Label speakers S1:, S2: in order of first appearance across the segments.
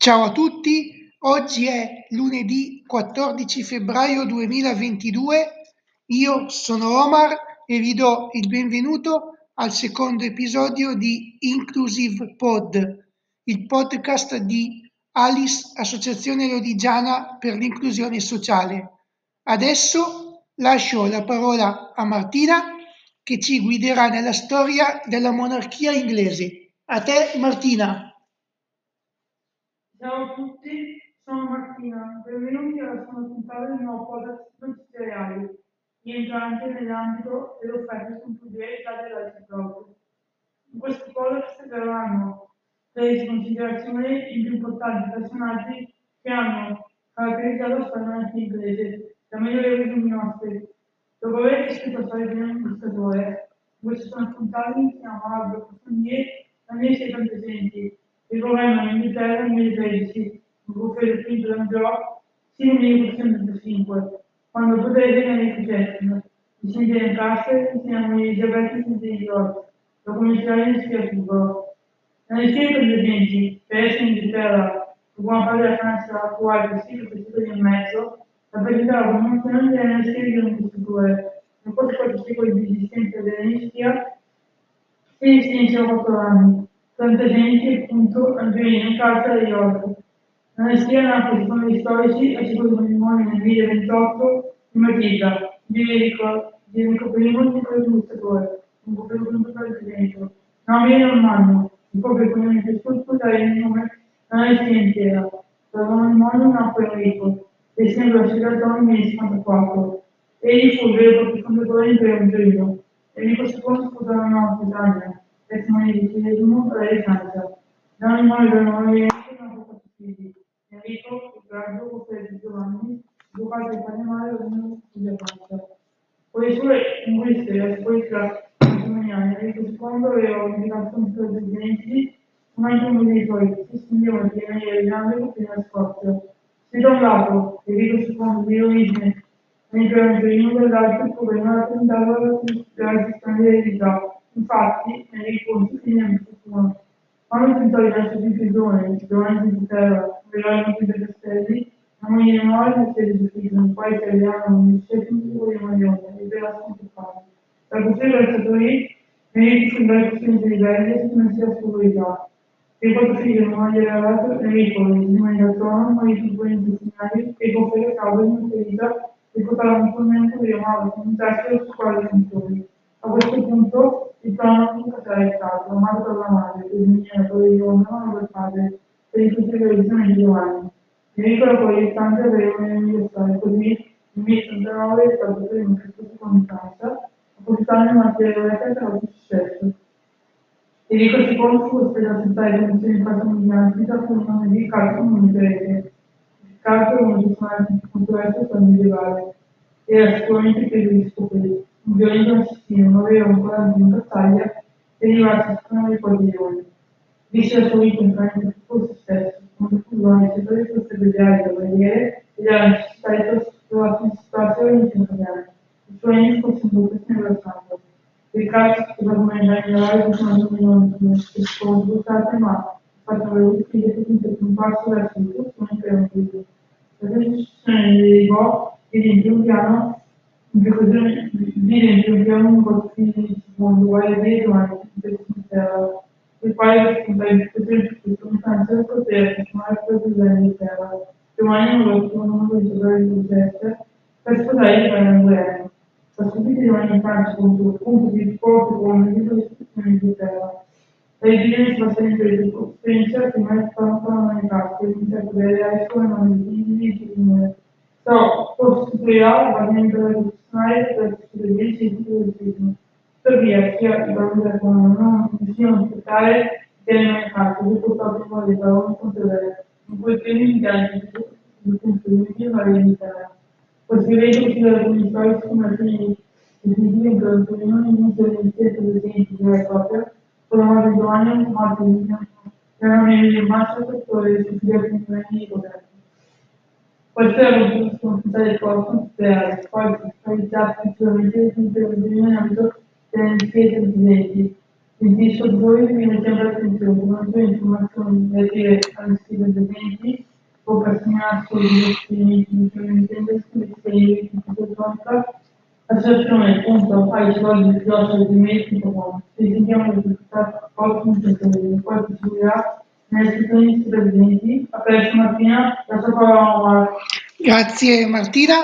S1: Ciao a tutti, oggi è lunedì 14 febbraio 2022, io sono Omar e vi do il benvenuto al secondo episodio di Inclusive Pod, il podcast di Alice Associazione Lodigiana per l'inclusione sociale. Adesso lascio la parola a Martina che ci guiderà nella storia della monarchia inglese. A te Martina.
S2: Ciao a tutti, sono Martina, benvenuti alla seconda puntata del nuovo podcast notiziario, rientrante nell'ambito delle offerte culturali della Ciproc. In questo podcast verranno prese in considerazione i più importanti personaggi che hanno caratterizzato la storia inglese, da migliori resumi nostri. Dopo aver iscritto a storia di un amministratore, in queste sono puntati iniziamo a approfondire la mia presenti il governo in Inghilterra nel 2013, un gruppo del quinto Job, sino al 1905, quando di sentire in classe insieme ai diabetici di York, la comunità iniziativo. Nelle scelte precedenti, per essere in Inghilterra, con parte della Francia attuale del secolo secoli e mezzo, la presentava come funzione delle scelte di infrastrutture, nel quasi quattro secoli di esistenza dell'Enistia, si estinse a quattro anni tanta gente appunto Angelino Carta e York. Non stiano a posizioni storici e secondo il matrimonio nel 2028 in Matita, di Enrico, di Enrico I, Nicola Illustratore, un po' per il presidente. Non viene un anno, un po' per quello che tutto dare il nome è intera. Dal matrimonio nacque Enrico, e sembra scelto nel 1954. Egli fu il vero fondatore per un giorno. Enrico II sposò una Britannia testimonialismo realizzata da un modello non possibili. Enrico, il grado, José di Giovanni, educato in Panamá e uno di Francia. Con le sue linguiste e la poesia testimoniale, Enrico II aveva un'indicazione per gli studenti, ma anche uno dei si spingeva di venire grande fino a Scozia. Se da un lato Enrico II di origine mentre Angelino dall'altro il problema rappresentava la gestione dell'eredità Infatti, nei conti finiamo furono quando tentò di lasciare in prigione Giovanni di Terra, Verano di Castelli, la moglie di sede di figlio, in quale italiano un discepolo di Marione, e vera sconfittata. La così versato lì, nei fundare coscienze di Verdi, non sia scoprita. E quattro figli non moglie ragazzo, Enrico, il prima di trono, ma i supponenti finali, e conferire causa in ferita, e portare un commento di amare un testo su quale funzioni. A questo punto il nunca sarà il caso, amato per la madre, per il minatore di Roma, per il padre, per i suoi tradizioni di Giovanni. Nicola poi il santo aveva un anniversario, così il 1039 è stato per Francia, a portare una materiale per lo successo. Enrico II fu ospitato in tale condizioni di casa mediantica con il nome di Carlo Monterete. Carlo è un personaggio controverso medievale, era sicuramente più di scoprire un non aveva ancora in battaglia e arrivato a suonare i padiglioni. Disse la sua vita in fretta su se stesso, quando fu necessario di sorvegliare le barriere e la necessità di trovarsi in situazione di incontrare. Il suo regno fosse in vocazione della santo. Il calcio che da come da ignorare che sono non sono bruciate, ma fatto le ultime che si un passo verso il tutto non per un video. La decisione di derivò di un piano Viene un consiglio moduale dei domani il quale risponde ai circostanze del potere personale presidente di terra. Domani non lo sono di giocare di successo per sposare il governo. La subito rimane in Francia con il punto di riporto con le istituzioni di terra. La Virginia si va sempre di esperienza che mai non è caso, quindi c'è potere adesso non è di So, costituirà la mente Snyder per servizi di turismo. Tuttavia, sia i valori come non bisogna aspettare che il mercato non è da un controverso, in cui più impianti di consumo la vendita. Questo evento si deve comunicare su una serie di definitivi in cui non inizio di stesso presenti di una coppia, con la Giovanni e Martin, che erano i massimi settori di studio di governo. Questo è la responsabilità del corpo per poi realizzare sicuramente il funzionamento delle imprese precedenti. Quindi su voi vi mettiamo l'attenzione, maggiori informazioni relative alle sfide presenti o personarsi di esperimenti di intendere scritti di elettronica associazione.aisoldi.com ci sentiamo di qualche qualche seguirà nelle sezioni presenti. A presto Martina, la sua parola
S1: Grazie Martina.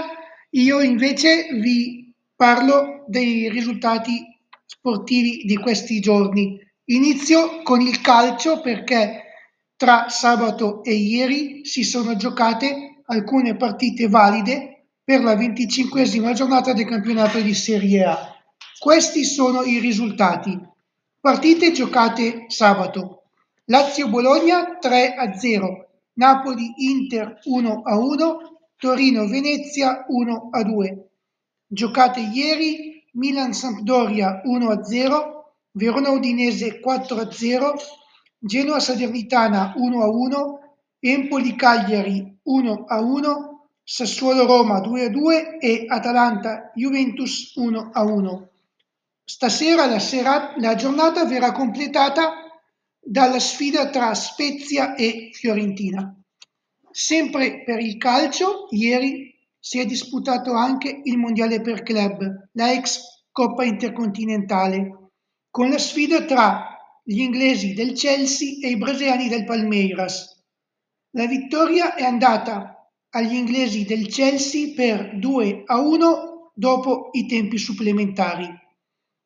S1: Io invece vi parlo dei risultati sportivi di questi giorni. Inizio con il calcio perché tra sabato e ieri si sono giocate alcune partite valide per la venticinquesima giornata del campionato di Serie A. Questi sono i risultati. Partite giocate sabato. Lazio-Bologna 3 a 0, Napoli-Inter 1 a 1, Torino-Venezia 1 a 2. Giocate ieri Milan-Sampdoria 1-0, Verona-Udinese 4-0, Genoa-Salernitana 1-1, Empoli-Cagliari 1-1, Sassuolo-Roma 2-2 e Atalanta-Juventus 1-1. Stasera la, sera, la giornata verrà completata dalla sfida tra Spezia e Fiorentina. Sempre per il calcio, ieri si è disputato anche il mondiale per club, la ex Coppa Intercontinentale, con la sfida tra gli inglesi del Chelsea e i brasiliani del Palmeiras. La vittoria è andata agli inglesi del Chelsea per 2 a 1 dopo i tempi supplementari.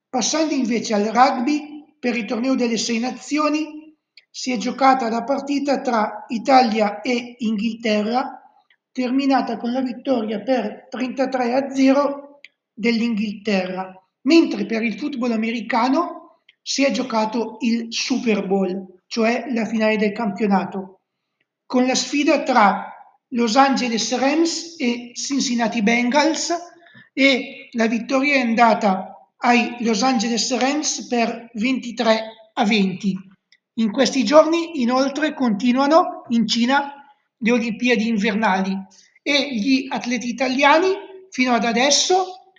S1: Passando invece al rugby, per il torneo delle sei nazioni, si è giocata la partita tra Italia e Inghilterra terminata con la vittoria per 33 a 0 dell'Inghilterra, mentre per il football americano si è giocato il Super Bowl, cioè la finale del campionato, con la sfida tra Los Angeles Rams e Cincinnati Bengals e la vittoria è andata ai Los Angeles Rams per 23 a 20. In questi giorni inoltre continuano in Cina le Olimpiadi invernali e gli atleti italiani fino ad adesso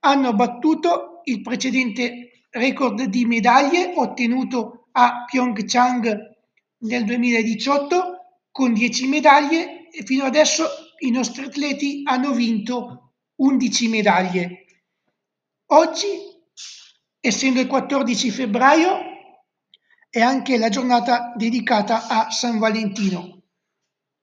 S1: hanno battuto il precedente record di medaglie ottenuto a Pyeongchang nel 2018 con 10 medaglie e fino adesso i nostri atleti hanno vinto 11 medaglie. Oggi, essendo il 14 febbraio, è anche la giornata dedicata a San Valentino.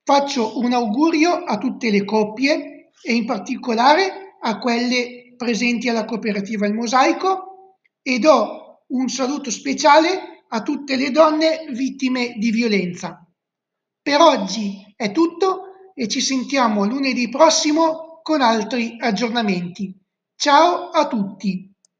S1: Faccio un augurio a tutte le coppie e in particolare a quelle presenti alla cooperativa Il Mosaico e do un saluto speciale a tutte le donne vittime di violenza. Per oggi è tutto e ci sentiamo lunedì prossimo con altri aggiornamenti. Ciao a tutti!